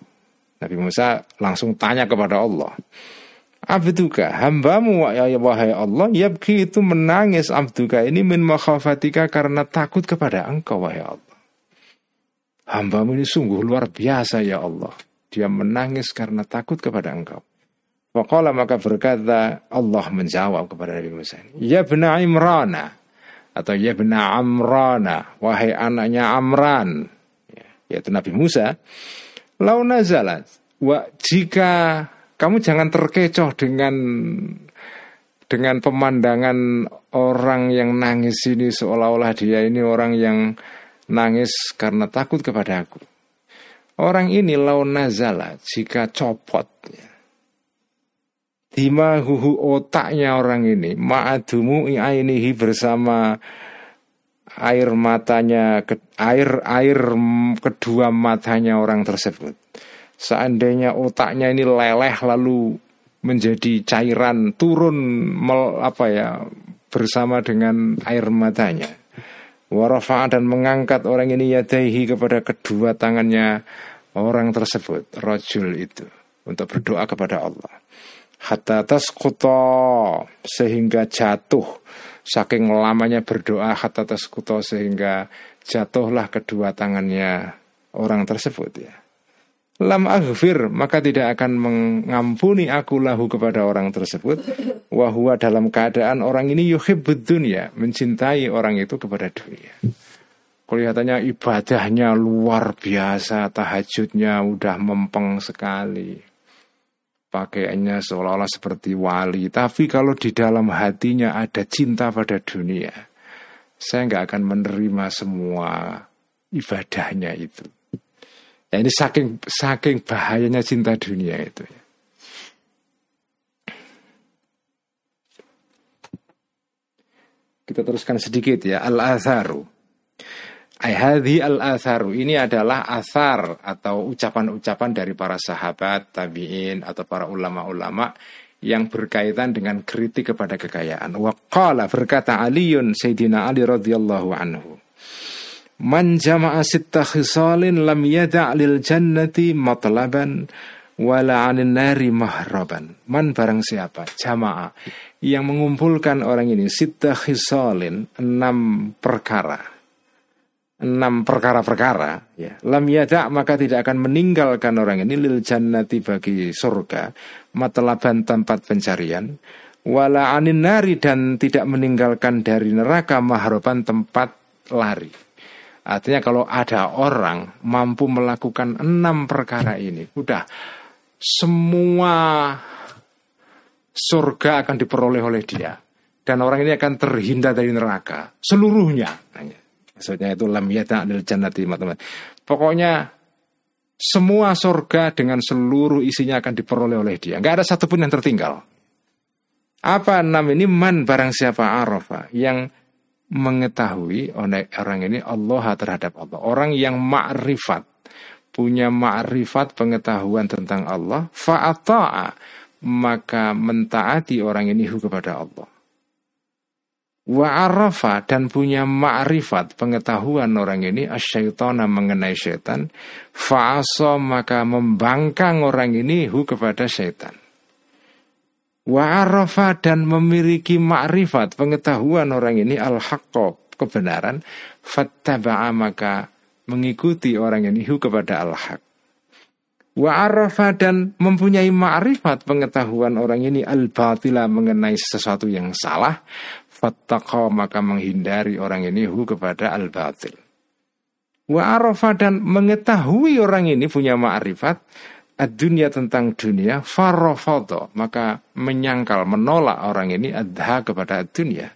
Speaker 1: Nabi Musa langsung tanya kepada Allah. Abduka, hambamu wahai Allah, yabki itu menangis abduka ini min makhafatika karena takut kepada engkau wahai Allah. Hambamu ini sungguh luar biasa ya Allah. Dia menangis karena takut kepada engkau. Waqala maka berkata Allah menjawab kepada Nabi Musa. Ya bena Imrana. Atau ya bena Amrana. Wahai anaknya Amran. Ya, yaitu Nabi Musa. Lau nazalat. Wa, jika kamu jangan terkecoh dengan dengan pemandangan orang yang nangis ini seolah-olah dia ini orang yang nangis karena takut kepada aku. Orang ini lau nazala jika copot ya. Dima huhu otaknya orang ini Ma'adumu ainihi bersama air matanya air air kedua matanya orang tersebut. Seandainya otaknya ini leleh lalu menjadi cairan turun mel, apa ya bersama dengan air matanya. Warafa dan mengangkat orang ini yadaihi kepada kedua tangannya orang tersebut, rojul itu, untuk berdoa kepada Allah. Hatta taskuto sehingga jatuh. Saking lamanya berdoa hatta taskuto sehingga jatuhlah kedua tangannya orang tersebut ya lam aghfir maka tidak akan mengampuni aku lahu kepada orang tersebut. Wahwa dalam keadaan orang ini yuhibbud dunia mencintai orang itu kepada dunia. Kelihatannya ibadahnya luar biasa tahajudnya udah mempeng sekali. Pakaiannya seolah-olah seperti wali. Tapi kalau di dalam hatinya ada cinta pada dunia saya nggak akan menerima semua ibadahnya itu Ya ini saking saking bahayanya cinta dunia itu. Ya. Kita teruskan sedikit ya al-atharu. Ayhadhi al-atharu ini adalah asar atau ucapan-ucapan dari para sahabat, tabi'in atau para ulama-ulama yang berkaitan dengan kritik kepada kekayaan. Waqala berkata Aliun Sayyidina Ali radhiyallahu anhu. Man jama'a sitta khisalin lam yada' lil jannati matlaban wala 'anil nari mahraban. Man barang siapa jama'a yang mengumpulkan orang ini sitta khisalin enam perkara. Enam perkara-perkara ya. Lam yada' maka tidak akan meninggalkan orang ini lil jannati bagi surga matlaban tempat pencarian wala 'anil nari dan tidak meninggalkan dari neraka mahraban tempat lari. Artinya kalau ada orang mampu melakukan enam perkara ini, udah semua surga akan diperoleh oleh dia. Dan orang ini akan terhindar dari neraka seluruhnya. Maksudnya itu lam yata adil jannati teman-teman. Pokoknya semua surga dengan seluruh isinya akan diperoleh oleh dia. Nggak ada satupun yang tertinggal. Apa enam ini man barang siapa arafa yang mengetahui oleh orang ini Allah terhadap Allah. Orang yang ma'rifat, punya ma'rifat pengetahuan tentang Allah, fa'ata'a, maka mentaati orang ini kepada Allah. Wa'arafa dan punya ma'rifat pengetahuan orang ini asyaitona mengenai syaitan fa'asa maka membangkang orang ini hu kepada syaitan Wa'arafa dan memiliki makrifat pengetahuan orang ini al kebenaran fattaba'a maka mengikuti orang ini hu kepada al-haq. Wa'arafa dan mempunyai makrifat pengetahuan orang ini al-batila mengenai sesuatu yang salah fattaqa maka menghindari orang ini hu kepada al-batil. Wa arafa dan mengetahui orang ini punya ma'rifat dunia tentang dunia farrofoto maka menyangkal menolak orang ini adha kepada dunia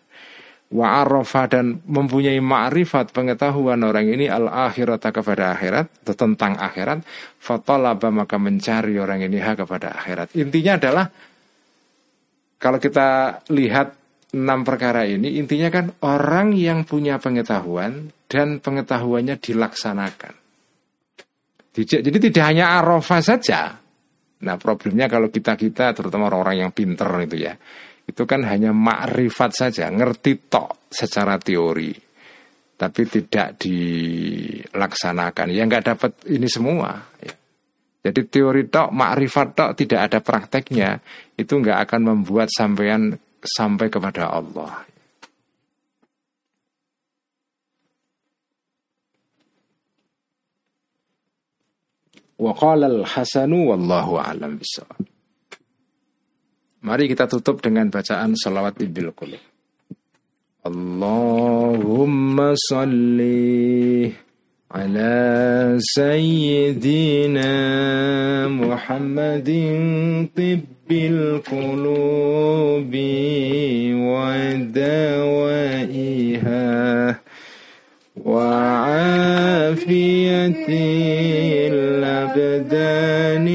Speaker 1: wa arafa dan mempunyai ma'rifat pengetahuan orang ini al akhirat kepada akhirat tentang akhirat. Fatolaba maka mencari orang ini ha kepada akhirat. Intinya adalah kalau kita lihat enam perkara ini intinya kan orang yang punya pengetahuan dan pengetahuannya dilaksanakan. Jadi tidak hanya arafah saja. Nah problemnya kalau kita-kita terutama orang-orang yang pinter itu ya. Itu kan hanya makrifat saja, ngerti tok secara teori. Tapi tidak dilaksanakan. Ya nggak dapat ini semua. Ya. Jadi teori tok, makrifat tok tidak ada prakteknya. Itu nggak akan membuat sampean sampai kepada Allah. Wa qala al-hasanu wallahu a'lam bisawab. Mari kita tutup dengan bacaan salawat ibil qulub. Allahumma salli ala sayyidina Muhammadin tibbil qulubi wa dawaiha وعافية الأبدان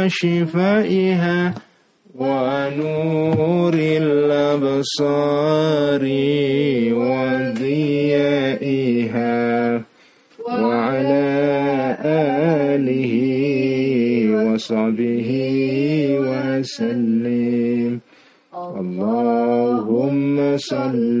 Speaker 1: وشفائها ونور الأبصار وضيائها وعلى آله وصحبه وسلم. اللهم صلِّ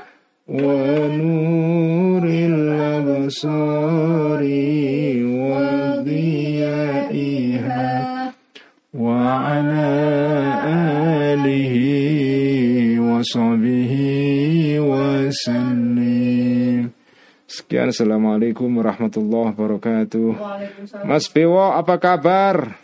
Speaker 1: ونور الأبصار وضيائها وعلى آله وصحبه وسلم Sekian Assalamualaikum warahmatullahi wabarakatuh Mas Bewo apa kabar?